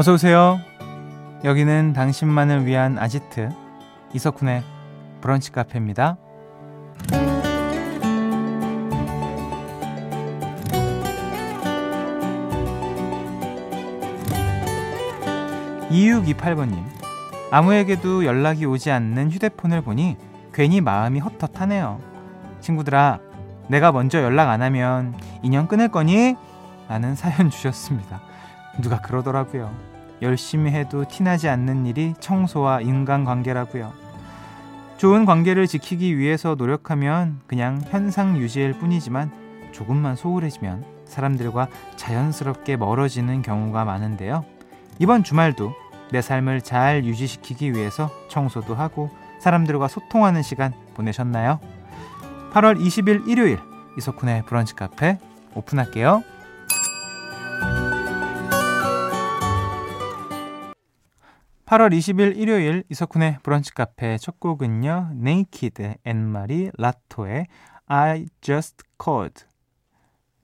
어서 오세요. 여기는 당신만을 위한 아지트 이석훈의 브런치 카페입니다. 2628번님. 아무에게도 연락이 오지 않는 휴대폰을 보니 괜히 마음이 헛헛하네요. 친구들아, 내가 먼저 연락 안 하면 인연 끊을 거니? 라는 사연 주셨습니다. 누가 그러더라고요. 열심히 해도 티나지 않는 일이 청소와 인간관계라고요. 좋은 관계를 지키기 위해서 노력하면 그냥 현상 유지일 뿐이지만 조금만 소홀해지면 사람들과 자연스럽게 멀어지는 경우가 많은데요. 이번 주말도 내 삶을 잘 유지시키기 위해서 청소도 하고 사람들과 소통하는 시간 보내셨나요? 8월 20일 일요일 이석훈의 브런치 카페 오픈할게요. 8월 20일 일요일 이석훈의 브런치 카페 첫 곡은요. 네이키드 앤 마리 라토의 I just called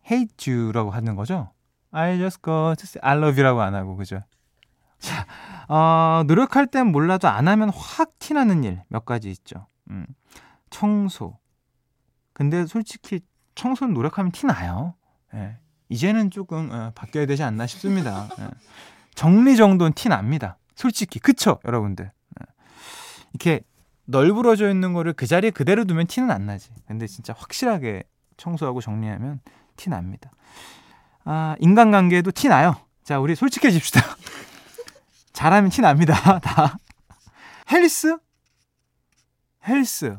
hate you라고 하는 거죠. I just called I love you라고 안 하고 그죠? 자, 어, 노력할 땐 몰라도 안 하면 확 티나는 일 몇 가지 있죠. 음, 청소. 근데 솔직히 청소는 노력하면 티 나요. 예. 이제는 조금 어, 바뀌어야 되지 않나 싶습니다. 예. 정리 정도는 티 납니다. 솔직히 그쵸 여러분들 예. 이렇게 널브러져 있는 거를 그 자리에 그대로 두면 티는 안 나지. 근데 진짜 확실하게 청소하고 정리하면 티 납니다. 아, 인간관계에도 티 나요. 자, 우리 솔직해집시다. 잘하면 티 납니다. 다. 헬스? 헬스.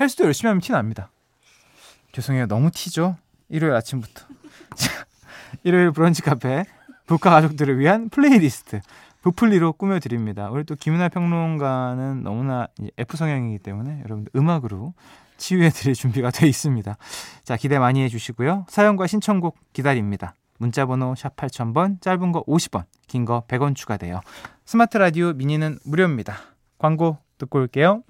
헬스도 열심히 하면 티 납니다. 죄송해요. 너무 티죠? 일요일 아침부터. 자, 일요일 브런치 카페. 브카 가족들을 위한 플레이리스트. 브플리로 꾸며드립니다. 우리 또 김윤하 평론가는 너무나 F 성향이기 때문에 여러분들 음악으로 치유해드릴 준비가 돼 있습니다. 자, 기대 많이 해주시고요. 사연과 신청곡 기다립니다. 문자번호 샵 8000번, 짧은 거 50원, 긴 거 100원 추가돼요. 스마트 라디오 미니는 무료입니다. 광고 듣고 올게요.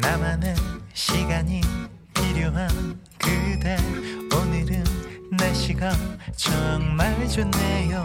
나만의 시간이 필요한 그대 오늘은 날씨가 정말 좋네요.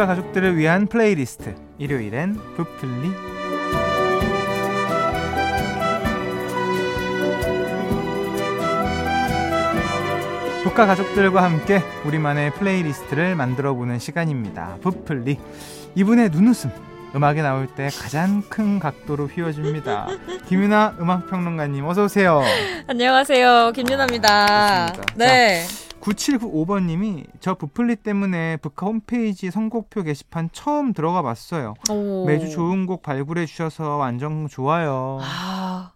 북카 가족들을 위한 플레이리스트 일요일엔 부플리 국가 가족들과 함께 우리만의 플레이리스트를 만들어 보는 시간입니다. 브플리. 이분의 눈웃음. 음악에 나올 때 가장 큰 각도로 휘어집니다. 김윤하 음악평론가님 어서 오세요. 안녕하세요. 김윤하입니다. 네. 9795번님이 저 브플리 때문에 브카 홈페이지 선곡표 게시판 처음 들어가 봤어요. 오. 매주 좋은 곡 발굴해 주셔서 완전 좋아요. 아,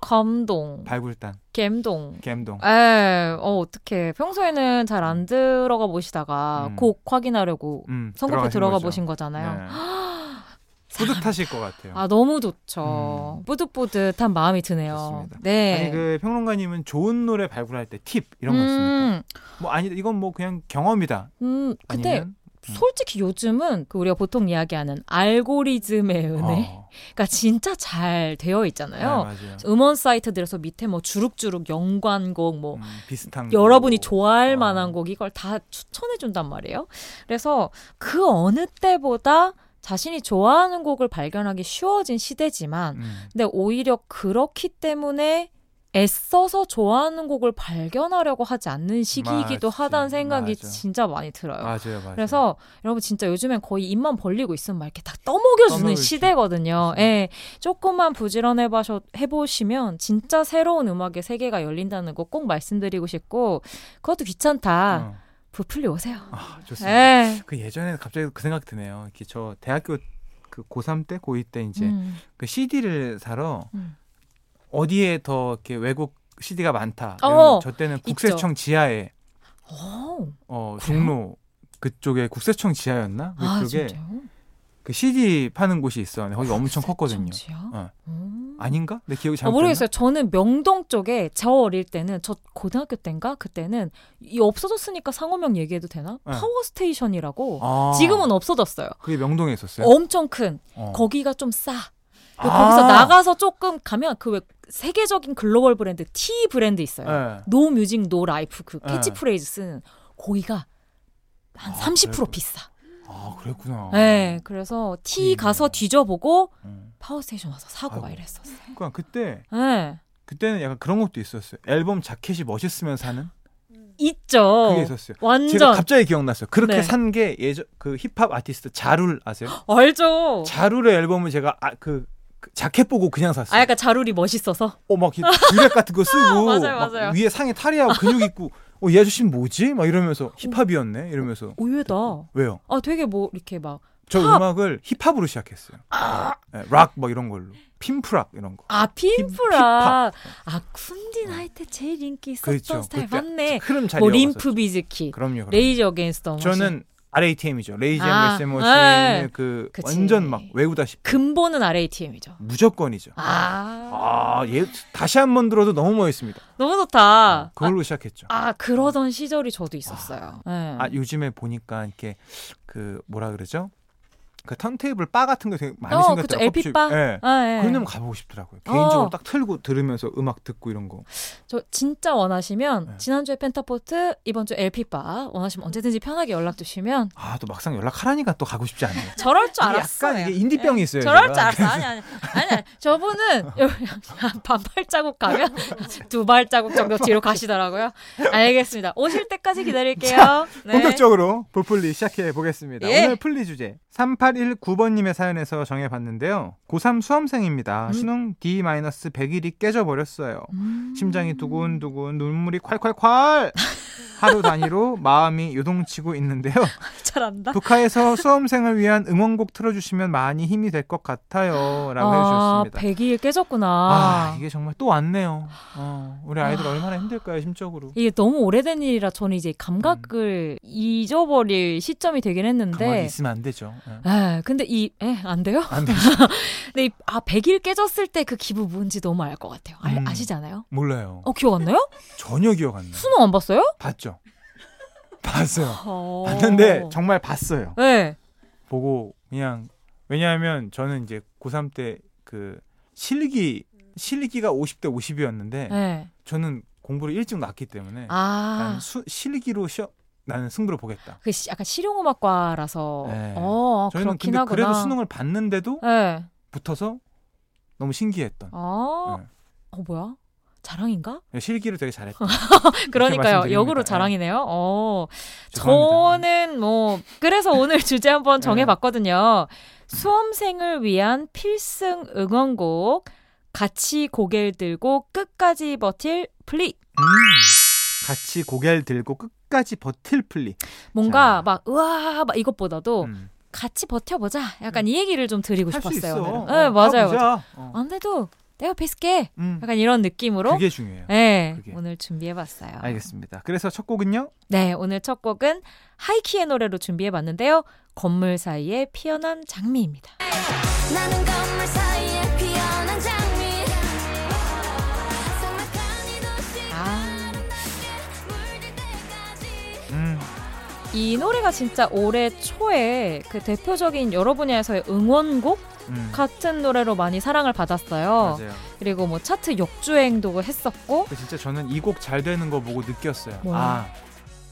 감동. 발굴단. 갬동. 갬동. 에, 어, 어떻게 평소에는 잘 안 들어가 보시다가 음. 곡 확인하려고 음, 선곡표 들어가 거죠. 보신 거잖아요. 네. 뿌듯하실 것 같아요. 아 너무 좋죠. 음. 뿌듯뿌듯한 마음이 드네요. 좋습니다. 네. 아니 그 평론가님은 좋은 노래 발굴할 때 팁 이런 거 있습니까? 음. 뭐 아니 이건 뭐 그냥 경험이다. 음 근데 아니면? 음. 솔직히 요즘은 그 우리가 보통 이야기하는 알고리즘의 은혜. 어. 그러니까 진짜 잘 되어 있잖아요. 네, 음원 사이트들에서 밑에 뭐 주룩주룩 연관곡 뭐 음, 비슷한 여러분이 곡. 좋아할 어. 만한 곡 이걸 다 추천해 준단 말이에요. 그래서 그 어느 때보다 자신이 좋아하는 곡을 발견하기 쉬워진 시대지만 음. 근데 오히려 그렇기 때문에 애써서 좋아하는 곡을 발견하려고 하지 않는 시기이기도 맞지, 하다는 생각이 맞아. 진짜 많이 들어요. 맞아요, 맞아요. 그래서 여러분 진짜 요즘엔 거의 입만 벌리고 있으면 막 이렇게 다 떠먹여주는 시대거든요. 예, 네, 조금만 부지런해 봐서 해보시면 진짜 새로운 음악의 세계가 열린다는 거 꼭 말씀드리고 싶고 그것도 귀찮다. 어. 부풀리 오세요. 아, 좋습니다. 에. 예. 그 예전에 갑자기 그 생각 드네요. 이렇게 저 대학교 그 고3 때, 고2 때 이제 음. 그 CD를 사러 음. 어디에 더 이렇게 외국 CD가 많다. 어, 저 때는 국세청 있죠. 지하에 어, 어 종로 그쪽에 국세청 지하였나? 아, 그쪽에 그 CD 파는 곳이 있어. 거기 엄청 컸거든요. 어. 아닌가? 내 기억이 잘 어, 모르겠어요. 저는 명동 쪽에 저 어릴 때는 저 고등학교 때인가 그때는 이 없어졌으니까 상호명 얘기해도 되나? 네. 파워 스테이션이라고 아. 지금은 없어졌어요. 그게 명동에 있었어요? 엄청 큰. 어. 거기가 좀 싸. 아. 거기서 나가서 조금 가면 그 왜 세계적인 글로벌 브랜드 T 브랜드 있어요. 네. No music no life 그 네. 캐치프레이즈 쓰는 거기가 한 아, 30% 그래. 비싸. 아, 그랬구나. 네, 그래서 T 가서 뒤져보고 음. 파워스테이션 와서 사고 아이고. 막 이랬었어요. 그러니까 그때 네. 그때는 약간 그런 것도 있었어요. 앨범 자켓이 멋있으면 사는 있죠. 그게 있었어요. 완전. 제가 갑자기 기억났어요. 그렇게 네. 산게 예전 그 힙합 아티스트 Ja Rule 아세요? 알죠. Ja Rule의 앨범을 제가 아, 그, 그 자켓 보고 그냥 샀어요. 아, 약간 Ja Rule이 멋있어서. 어, 막 durag 같은 거 쓰고 맞아요, 맞아요. 위에 상에 탈의하고 근육 있고 어, 이 아저씨는 뭐지? 막 이러면서 힙합이었네. 이러면서. 의외다. 왜요? 아, 되게 뭐 이렇게 막. 저 팝. 음악을 힙합으로 시작했어요. 아. 네, 락뭐 이런 걸로. 핀프락 이런 거. 아 핀프락. 아 쿤딘 하이테 제일 인기 있었던 그렇죠. 스타일 맞네. 흐름 잘. 뭐 림프 비즈키. 그럼요. 그럼요. 레이저 게인스터. 저는 RATM이죠. 레이지 아, 앤 메세머신의 네. 그 그치. 완전 막 외우다시피. 근본은 RATM이죠. 무조건이죠. 아, 아얘 다시 한 번 들어도 너무 멋있습니다. 너무 좋다. 어, 그걸로 아, 시작했죠. 아 그러던 시절이 저도 있었어요. 아, 네. 아 요즘에 보니까 이렇게 그 뭐라 그러죠? 그 턴테이블 바 같은 거 되게 많이 어, 생겼더라고요. LP 바. 네. 아, 예. 그런 데 가보고 싶더라고요. 개인적으로 어. 딱 틀고 들으면서 음악 듣고 이런 거. 저 진짜 원하시면 네. 지난주에 펜타포트, 이번 주 LP 바 원하시면 언제든지 편하게 연락 주시면. 아, 또 막상 연락하라니까 또 가고 싶지 않네요. 저럴 줄 알았어요. 약간 이게 인디병이 있어요. 저럴 제가. 줄 알았어. 아니 아니. 아니, 저분은 반 발 자국 가면 두 발 자국 정도 뒤로 가시더라고요. 알겠습니다. 오실 때까지 기다릴게요. 자, 네. 본격적으로 볼플리 시작해 보겠습니다. 예. 오늘 플리 주제 3819번님의 사연에서 정해봤는데요. 고3 수험생입니다. 음. 수능 D-100일이 깨져버렸어요. 음. 심장이 두근두근, 눈물이 콸콸콸! 하루 단위로 마음이 요동치고 있는데요. 잘한다. 북한에서 수험생을 위한 응원곡 틀어주시면 많이 힘이 될 것 같아요. 라고 아, 해주셨습니다. 100일 깨졌구나. 아, 이게 정말 또 왔네요. 어, 우리 아이들 아. 얼마나 힘들까요, 심적으로. 이게 너무 오래된 일이라 저는 이제 감각을 음. 잊어버릴 시점이 되긴 했는데. 가만히 있으면 안 되죠. 에, 예. 근데 이, 에, 안 돼요? 안. 근데 이, 아, 100일 깨졌을 때 그 기분 뭔지 너무 알 것 같아요. 아, 음, 아시잖아요? 몰라요. 어, 기억 안 나요? 전혀 기억 안 나요. 수능 안 봤어요? 봤죠. 봤어요. 어... 봤는데 정말 봤어요. 네. 보고 그냥 왜냐하면 저는 이제 고3 때 그 실기 실기가 50대 50이었는데 네. 저는 공부를 일찍 놨기 때문에 아. 수, 실기로 시험 나는 승부를 보겠다. 그 약간 실용음악과라서 네. 어, 저희는 근데 하구나. 그래도 수능을 봤는데도 네. 붙어서 너무 신기했던. 아. 네. 어 뭐야? 자랑인가? 네, 실기를 되게 잘했다. 그러니까요. 역으로 자랑이네요. 어. 저는 뭐 그래서 오늘 주제 한번 정해 봤거든요. 수험생을 위한 필승 응원곡 같이 고개를 들고 끝까지 버틸 플리. 음, 같이 고개를 들고 끝 까지 버틸 플리. 뭔가 자. 막 으아 막 이것보다도 음. 같이 버텨보자. 약간 음. 이 얘기를 좀 드리고 싶었어요. 어, 네, 맞아요. 맞아. 어. 안 돼도 내가 뱃게 음. 약간 이런 느낌으로 그게 중요해요. 네, 그게. 오늘 준비해봤어요. 알겠습니다. 그래서 첫 곡은요? 네, 오늘 첫 곡은 하이키의 노래로 준비해봤는데요. 건물 사이에 피어난 장미입니다. 나는 건물 사이에 피어 이 노래가 진짜 올해 초에 그 대표적인 여러 분야에서의 응원곡 음. 같은 노래로 많이 사랑을 받았어요. 맞아요. 그리고 뭐 차트 역주행도 했었고. 그 진짜 저는 이 곡 잘 되는 거 보고 느꼈어요. 뭐야? 아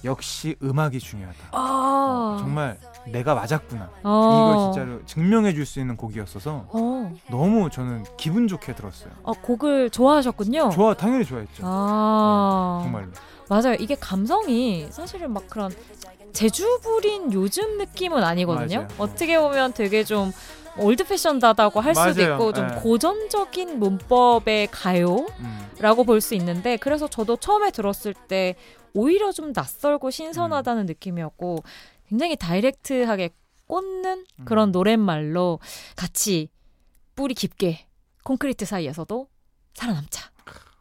역시 음악이 중요하다. 아~ 어, 정말 내가 맞았구나. 어. 이걸 진짜로 증명해 줄 수 있는 곡이었어서 어. 너무 저는 기분 좋게 들었어요. 어, 곡을 좋아하셨군요. 좋아, 당연히 좋아했죠. 아~ 네, 정말로. 맞아요. 이게 감성이 사실은 막 그런 제주 부린 요즘 느낌은 아니거든요. 맞아요. 어떻게 보면 되게 좀 old-fashioned하다고 할 수도 맞아요. 있고 좀 네. 고전적인 문법의 가요라고 음. 볼수 있는데 그래서 저도 처음에 들었을 때 오히려 좀 낯설고 신선하다는 음. 느낌이었고 굉장히 direct하게 꽂는 그런 음. 노랫말로 같이 뿌리 깊게 콘크리트 사이에서도 살아남자.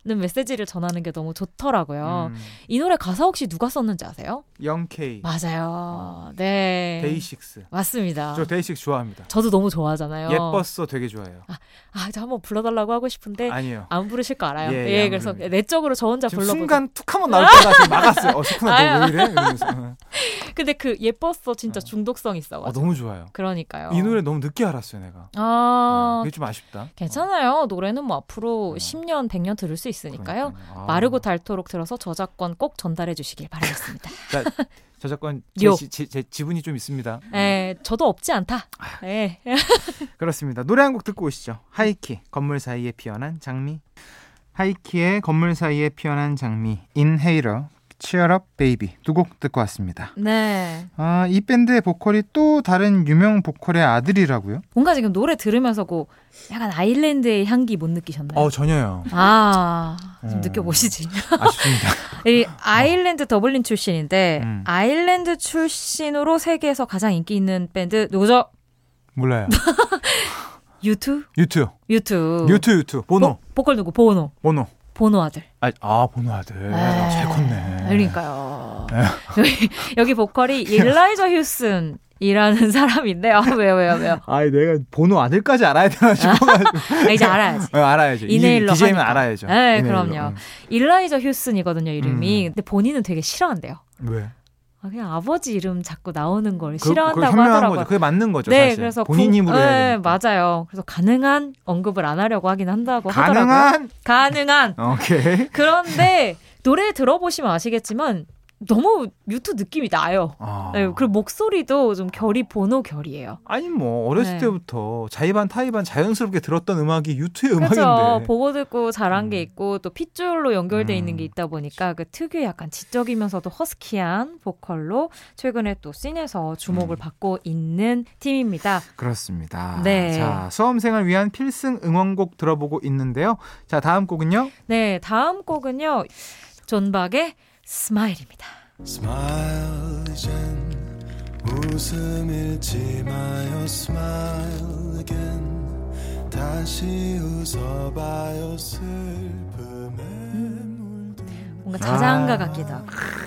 는 메시지를 전하는 게 너무 좋더라고요. 음. 이 노래 가사 혹시 누가 썼는지 아세요? 영케이. 맞아요. 어. 네. 데이식스. 맞습니다. 저 데이식스 좋아합니다. 저도 너무 좋아하잖아요. 예뻤어 되게 좋아해요. 아, 아, 저 한번 불러달라고 하고 싶은데 아니요. 안 부르실 거 알아요. 예, 예 그래서 내적으로 저 혼자 불러보고 순간 툭 한번 나올 때가 많았어요. 어, 석훈아 너왜 이래? 이러면서. 근데 그 예뻤어 진짜 어. 중독성 있어. 어, 너무 좋아요. 그러니까요. 이 노래 너무 늦게 알았어요, 내가. 아, 네, 그게 좀 아쉽다. 괜찮아요. 노래는 뭐 앞으로 10년, 100년 들을 수 있 으니까요. 아. 마르고 닳도록 들어서 저작권 꼭 전달해 주시길 바라겠습니다. 저작권 제, 제, 제, 지분이 좀 있습니다. 에, 저도 없지 않다. 아. 에. 그렇습니다. 노래 한 곡 듣고 오시죠. 하이키 건물 사이에 피어난 장미. 하이키의 건물 사이에 피어난 장미 인헤일러 Cheer Up Baby 두곡 듣고 왔습니다. 네. 아, 이 밴드의 보컬이 또 다른 유명 보컬의 아들이라고요? 뭔가 지금 노래 들으면서 그 약간 아일랜드의 향기 못 느끼셨나요? 어, 전혀요. 아, 좀 어... 느껴보시지. 아쉽습니다. 이 아일랜드 더블린 출신인데 음. 아일랜드 출신으로 세계에서 가장 인기 있는 밴드 누구죠? 몰라요. 유투? 유투. 유투. 유투 유투. 보노. 보, 컬 누구? 보노. 보노. 보노 아들. 아, 아 보노 아들. 네. 아, 잘 컸네. 그러니까요. 네. 여기, 여기 보컬이 일라이저 휴슨. 이라는 사람인데 아 왜요 왜요 왜요? 아 내가 보노 아들까지 알아야 되나 싶어가지고 아, 이제 알아야지. 어, 알아야죠. 이네일러 DJ면 알아야죠. 네 이네일러. 그럼요. 음. 일라이저 휴슨이거든요 이름이. 음. 근데 본인은 되게 싫어한대요. 왜? 아, 그냥 아버지 이름 자꾸 나오는 걸 그, 싫어한다고 하더라고요. 거죠. 그게 맞는 거죠. 네, 사실. 그래서 본인 힘으로 해야 네, 맞아요. 그래서 가능한 언급을 안 하려고 하긴 한다고 가능한? 하더라고요. 가능한. 오케이. 그런데 노래 들어보시면 아시겠지만 너무 뮤트 느낌이 나요. 아. 네, 그리고 목소리도 좀 결이 보노 결이에요. 아니 뭐 어렸을 네. 때부터 자의반 타의반 자연스럽게 들었던 음악이 U2의 음악인데. 그렇죠. 보고 듣고 자란 음. 게 있고 또 핏줄로 연결돼 음. 있는 게 있다 보니까 그 특유의 약간 지적이면서도 허스키한 보컬로 최근에 또 scene에서 주목을 음. 받고 있는 팀입니다. 그렇습니다. 네. 자 수험생을 위한 필승 응원곡 들어보고 있는데요. 자 다음 곡은요. 네, 다음 곡은요. 존박의 Smile입니다. Smile 웃음 잃지 마요. Smile again. 다시 웃어봐요. 슬픔에 뭔가 자장가 같기도 하고.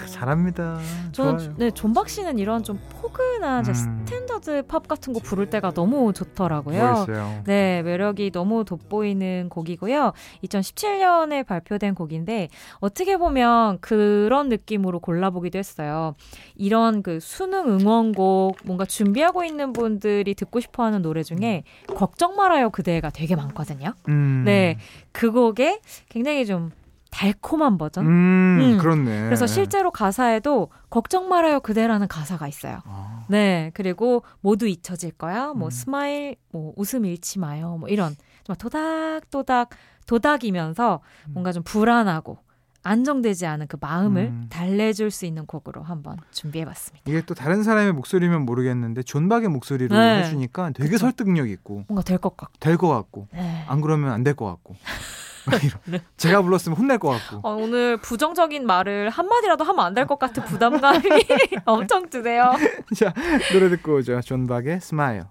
잘합니다. 저는 좋아요. 네 존박 씨는 이런 좀 포근한 음. standard pop 같은 거 부를 때가 너무 좋더라고요. 멋있어요. 네 매력이 너무 돋보이는 곡이고요. 2017년에 발표된 곡인데 어떻게 보면 그런 느낌으로 골라보기도 했어요. 이런 그 수능 응원곡 뭔가 준비하고 있는 분들이 듣고 싶어하는 노래 중에 걱정 말아요 그대가 되게 많거든요. 음. 네 그 곡에 굉장히 좀 달콤한 버전. 음, 음, 그렇네. 그래서 실제로 가사에도 걱정 말아요 그대라는 가사가 있어요. 아. 네, 그리고 모두 잊혀질 거야. 뭐 음. Smile, 뭐 웃음 잃지 마요. 뭐 이런 정 도닥도닥 도닥이면서 음. 뭔가 좀 불안하고 안정되지 않은 그 마음을 음. 달래줄 수 있는 곡으로 한번 준비해봤습니다. 이게 또 다른 사람의 목소리면 모르겠는데 존박의 목소리로 네. 해주니까 되게 그쵸? 설득력 있고 뭔가 될 것 같고 될 것 같고 네. 안 그러면 안 될 것 같고 네. 제가 불렀으면 혼낼 것 같고. 어, 오늘 부정적인 말을 한마디라도 하면 안 될 것 같은 부담감이 엄청 드네요. 자, 노래 듣고 오죠. 존 박의 스마일.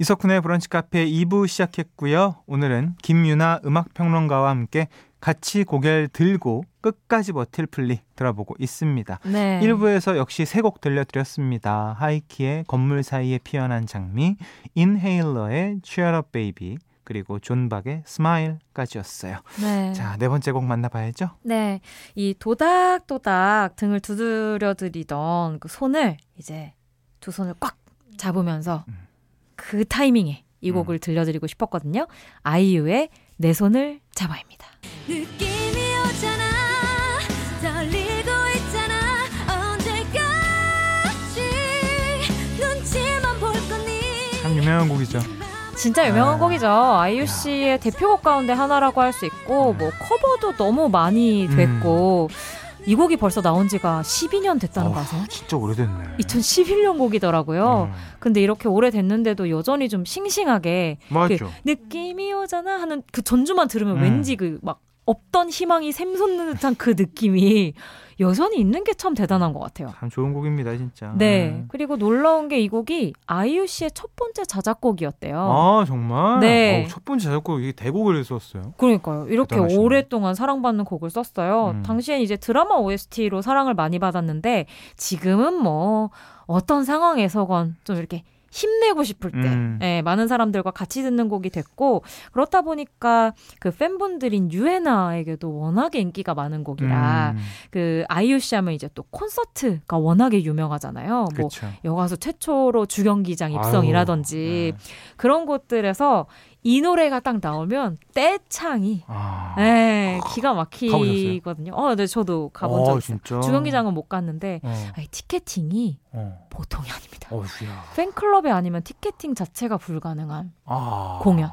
이석훈의 브런치 카페 2부 시작했고요. 오늘은 김윤하 음악평론가와 함께 같이 고개를 들고 끝까지 버틸 플리 들어보고 있습니다. 네. 1부에서 역시 세 곡 들려드렸습니다. 하이키의 건물 사이에 피어난 장미, 인헤일러의 Cheer Up Baby, 그리고 존박의 Smile까지였어요. 네. 자, 네 번째 곡 만나봐야죠. 네. 이 도닥도닥 등을 두드려 드리던 그 손을 이제 두 손을 꽉 잡으면서 음. 그 타이밍에 이 곡을 음. 들려드리고 싶었거든요. 아이유의 내 손을 잡아입니다. 참 유명한 곡이죠. 진짜 유명한 아. 곡이죠. 아이유 씨의 대표곡 가운데 하나라고 할 수 있고 뭐 커버도 너무 많이 됐고 음. 이 곡이 벌써 나온 지가 12년 됐다는 거 아세요? 진짜 오래됐네. 2011년 곡이더라고요. 음. 근데 이렇게 오래됐는데도 여전히 좀 싱싱하게 맞죠. 그 느낌이 오잖아 하는 그 전주만 들으면 음. 왠지 그 막 없던 희망이 샘솟는 듯한 그 느낌이 여전히 있는 게 참 대단한 것 같아요. 참 좋은 곡입니다, 진짜. 네. 음. 그리고 놀라운 게 이 곡이 아이유 씨의 첫 번째 자작곡이었대요. 아, 정말? 네. 어, 첫 번째 자작곡, 이게 대곡을 썼어요. 그러니까요. 이렇게 대단하시네. 오랫동안 사랑받는 곡을 썼어요. 음. 당시엔 이제 드라마 OST로 사랑을 많이 받았는데, 지금은 뭐, 어떤 상황에서건 좀 이렇게 힘내고 싶을 때 음. 예, 많은 사람들과 같이 듣는 곡이 됐고 그렇다 보니까 그 팬분들인 유에나에게도 워낙에 인기가 많은 곡이라 음. 그 아이유 씨 하면 이제 또 콘서트가 워낙에 유명하잖아요. 뭐 그쵸. 뭐 여가수 최초로 주경기장 입성이라든지 네. 그런 곳들에서 이 노래가 딱 나오면 떼창이 아. 네, 기가 막히거든요. 어, 네, 저도 가본 어, 적 있어요. 주경기장은 못 갔는데 어. 아니, 티켓팅이 어. 보통이 아닙니다. 어휴야. 팬클럽에 아니면 티켓팅 자체가 불가능한 아. 공연.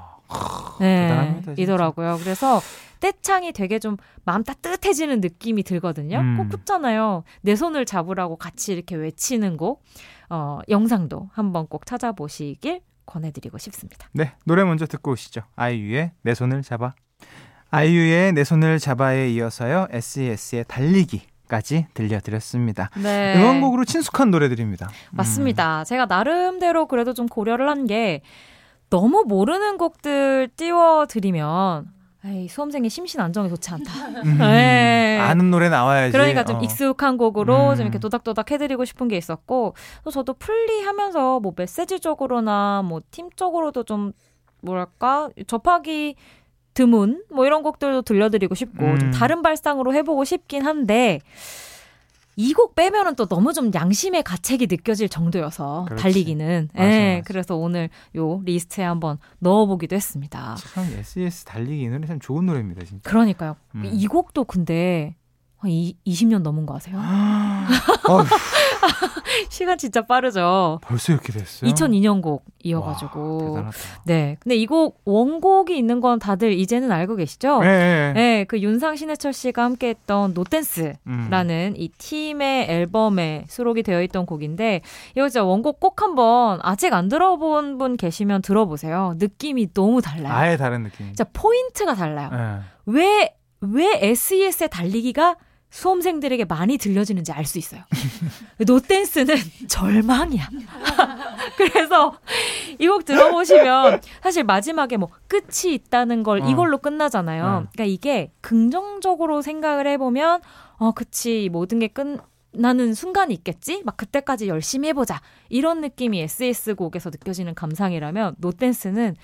네, 이더라고요. 그래서 떼창이 되게 좀 마음 따뜻해지는 느낌이 들거든요. 음. 꼭 붙잖아요. 내 손을 잡으라고 같이 이렇게 외치는 곡. 어, 영상도 한번 꼭 찾아보시길 권해드리고 싶습니다. 네, 노래 먼저 듣고 오시죠. 아이유의 내 손을 잡아. 아이유의 내 손을 잡아에 이어서요. SES의 달리기. 까지 들려드렸습니다. 네. 응원곡으로 친숙한 노래들입니다. 맞습니다. 음. 제가 나름대로 그래도 좀 고려를 한 게 너무 모르는 곡들 띄워드리면 에이, 수험생의 심신 안정에 좋지 않다. 음, 네. 아는 노래 나와야지. 그러니까 좀 어. 익숙한 곡으로 음. 좀 이렇게 도닥도닥 해드리고 싶은 게 있었고, 또 저도 플리하면서 뭐 메시지적으로나 뭐 팀적으로도 좀 뭐랄까 접하기 드문 뭐 이런 곡들도 들려드리고 싶고 음. 좀 다른 발상으로 해보고 싶긴 한데 이 곡 빼면은 또 너무 좀 양심의 가책이 느껴질 정도여서 그렇지. 달리기는. 예. 네, 그래서 오늘 요 리스트에 한번 넣어보기도 했습니다. 참 SES 달리기 노래 참 좋은 노래입니다, 진짜. 그러니까요. 음. 이 곡도 근데 한 20년 넘은 거 아세요? 시간 진짜 빠르죠. 벌써 이렇게 됐어요? 2002년 곡이어가지고. 와, 네. 근데 이 곡 원곡이 있는 건 다들 이제는 알고 계시죠? 네. 네. 네 그 윤상 신해철 씨가 함께했던 노댄스라는 음. 이 팀의 앨범에 수록이 되어 있던 곡인데 이거 진짜 원곡 꼭 한번 아직 안 들어본 분 계시면 들어보세요. 느낌이 너무 달라요. 아예 다른 느낌. 진짜 포인트가 달라요. 네. 왜, 왜 SES의 달리기가 수험생들에게 많이 들려지는지 알 수 있어요. 노댄스는 절망이야. 그래서 이 곡 들어보시면 사실 마지막에 뭐 끝이 있다는 걸 어. 이걸로 끝나잖아요. 어. 그러니까 이게 긍정적으로 생각을 해보면 어, 그치 모든 게 끝. 나는 순간이 있겠지? 막 그때까지 열심히 해보자. 이런 느낌이 SS 곡에서 느껴지는 감상이라면 노댄스는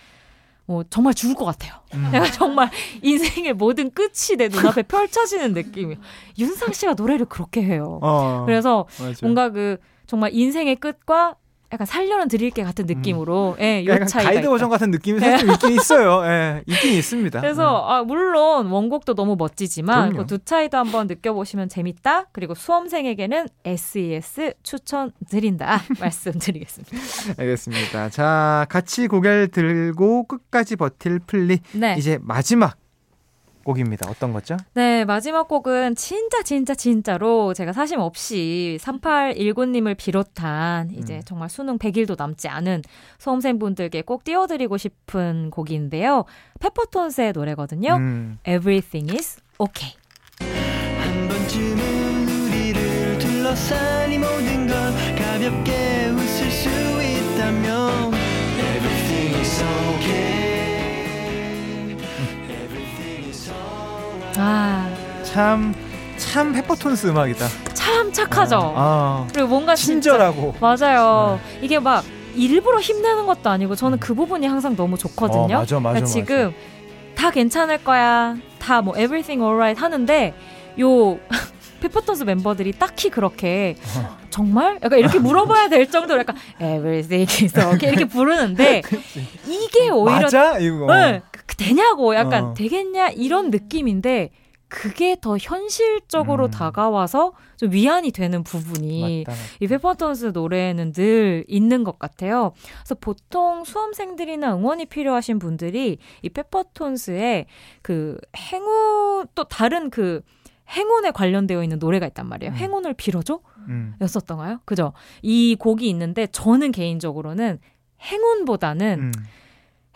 어, 정말 죽을 것 같아요. 음. 내가 정말 인생의 모든 끝이 내 눈앞에 펼쳐지는 느낌이. 윤상 씨가 노래를 그렇게 해요. 어, 그래서 맞아. 뭔가 그 정말 인생의 끝과 약간 살려는 드릴 게 같은 느낌으로 음. 예, 요 차이가 가이드 버전 같은 느낌이 살짝 있긴 있어요. 예, 있긴 있습니다. 그래서 네. 아, 물론 원곡도 너무 멋지지만 그 두 차이도 한번 느껴보시면 재밌다. 그리고 수험생에게는 SES 추천드린다 말씀드리겠습니다. 알겠습니다. 자, 같이 고개를 들고 끝까지 버틸 플리 네. 이제 마지막 곡입니다. 어떤 거죠? 네, 마지막 곡은 진짜 진짜 진짜로 제가 사심 없이 3819님을 비롯한 이제 음. 정말 수능 100일도 남지 않은 수험생분들께 꼭 띄워드리고 싶은 곡인데요. 페퍼톤스의 노래거든요. 음. Everything is okay. 한 번쯤은 우리를 둘러싼 이 모든 건 가볍게 웃을 수 있다면 Everything is okay. 아. 참, 참 페퍼톤스 음악이다. 참 착하죠. 아, 아. 그리고 뭔가 친절하고. 맞아요. 네. 이게 막 일부러 힘내는 것도 아니고 저는 그 부분이 항상 너무 좋거든요. 어, 맞아, 맞아, 그러니까 지금 맞아. 다 괜찮을 거야. 다 뭐 everything alright 하는데 요 페퍼톤스 멤버들이 딱히 그렇게 어. 정말 약간 이렇게 물어봐야 될 정도로 약간 everything is okay 이렇게 부르는데 이게 오히려 맞아 이거 네, 되냐고 약간 어. 되겠냐 이런 느낌인데 그게 더 현실적으로 음. 다가와서 좀 위안이 되는 부분이 맞다, 맞다. 이 페퍼톤스 노래에는 늘 있는 것 같아요. 그래서 보통 수험생들이나 응원이 필요하신 분들이 이 페퍼톤스의 그 행운 또 다른 그 행운에 관련되어 있는 노래가 있단 말이에요. 음. 행운을 빌어줘? 음. 였었던가요? 그죠? 이 곡이 있는데 저는 개인적으로는 행운보다는 음.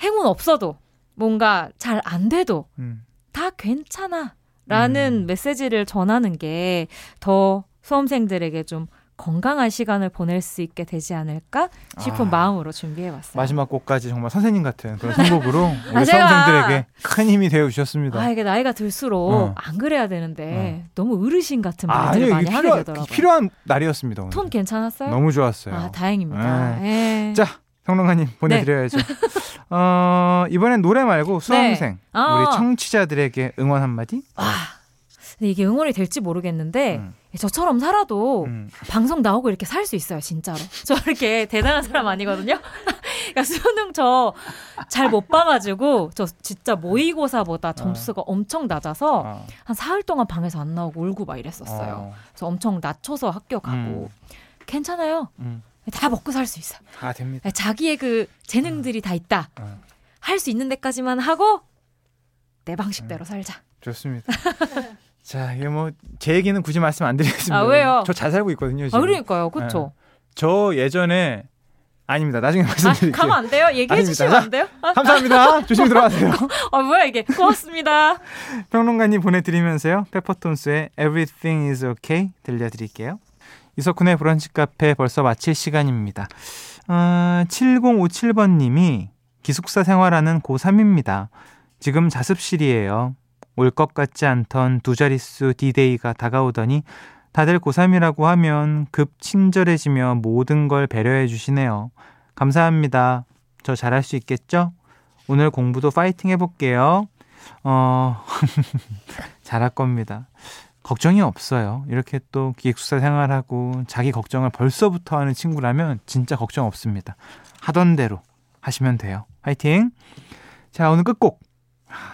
행운 없어도 뭔가 잘 안 돼도 음. 다 괜찮아. 라는 음. 메시지를 전하는 게 더 수험생들에게 좀 건강한 시간을 보낼 수 있게 되지 않을까 싶은 아, 마음으로 준비해봤어요. 마지막 곡까지 정말 선생님 같은 그런 선곡으로 우리 아, 수험생들에게 큰 힘이 되어 주셨습니다. 아 이게 나이가 들수록 어. 안 그래야 되는데 어. 너무 어르신 같은 말을 아, 많이 하게 필요, 되더라고요. 필요한 날이었습니다. 오늘. 톤 괜찮았어요? 너무 좋았어요. 아 다행입니다. 네. 자 평론가님 보내드려야죠. 네. 어, 이번엔 노래 말고 수험생 네. 아. 우리 청취자들에게 응원 한마디. 와. 이게 응원이 될지 모르겠는데 음. 저처럼 살아도 음. 방송 나오고 이렇게 살 수 있어요, 진짜로. 저 이렇게 대단한 사람 아니거든요. 그러니까 수능 저 잘 못 봐가지고 저 진짜 모의고사보다 어. 점수가 어. 엄청 낮아서 어. 한 사흘 동안 방에서 안 나오고 울고 막 이랬었어요. 어. 그래서 엄청 낮춰서 학교 가고 음. 괜찮아요. 음. 다 먹고 살 수 있어. 아 됩니다. 자기의 그 재능들이 다 있다. 어. 할수 있는 데까지만 하고 내 방식대로 음. 살자. 좋습니다. 자, 이게 뭐 제 얘기는 굳이 말씀 안 드리겠습니다. 아, 왜요? 저 잘 살고 있거든요. 지금. 아, 그러니까요. 그렇죠. 네. 저 예전에 아닙니다. 나중에 아, 말씀드릴게요. 아, 가면 안 돼요? 얘기해 주시면 안 돼요? 감사합니다. 조심히 들어가세요. 아, 뭐야 이게. 고맙습니다. 평론가님 보내드리면서요. 페퍼톤스의 Everything is Okay 들려드릴게요. 이석훈의 브런치 카페 벌써 마칠 시간입니다. 어, 7057번님이 기숙사 생활하는 고3입니다. 지금 자습실이에요. 올 것 같지 않던 두 자릿수 디데이가 다가오더니 다들 고3이라고 하면 급 친절해지며 모든 걸 배려해 주시네요. 감사합니다. 저 잘할 수 있겠죠? 오늘 공부도 파이팅 해볼게요. 어, 잘할 겁니다. 걱정이 없어요. 이렇게 또 기획수사 생활하고 자기 걱정을 벌써부터 하는 친구라면 진짜 걱정 없습니다. 하던 대로 하시면 돼요. 화이팅! 자, 오늘 끝곡.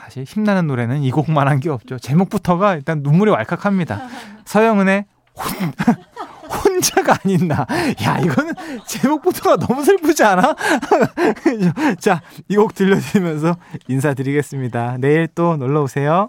사실 힘나는 노래는 이 곡만 한 게 없죠. 제목부터가 일단 눈물이 왈칵합니다. 서영은의 혼, 혼자가 아닌 나. 야, 이거는 제목부터가 너무 슬프지 않아? 자, 이 곡 들려드리면서 인사드리겠습니다. 내일 또 놀러 오세요.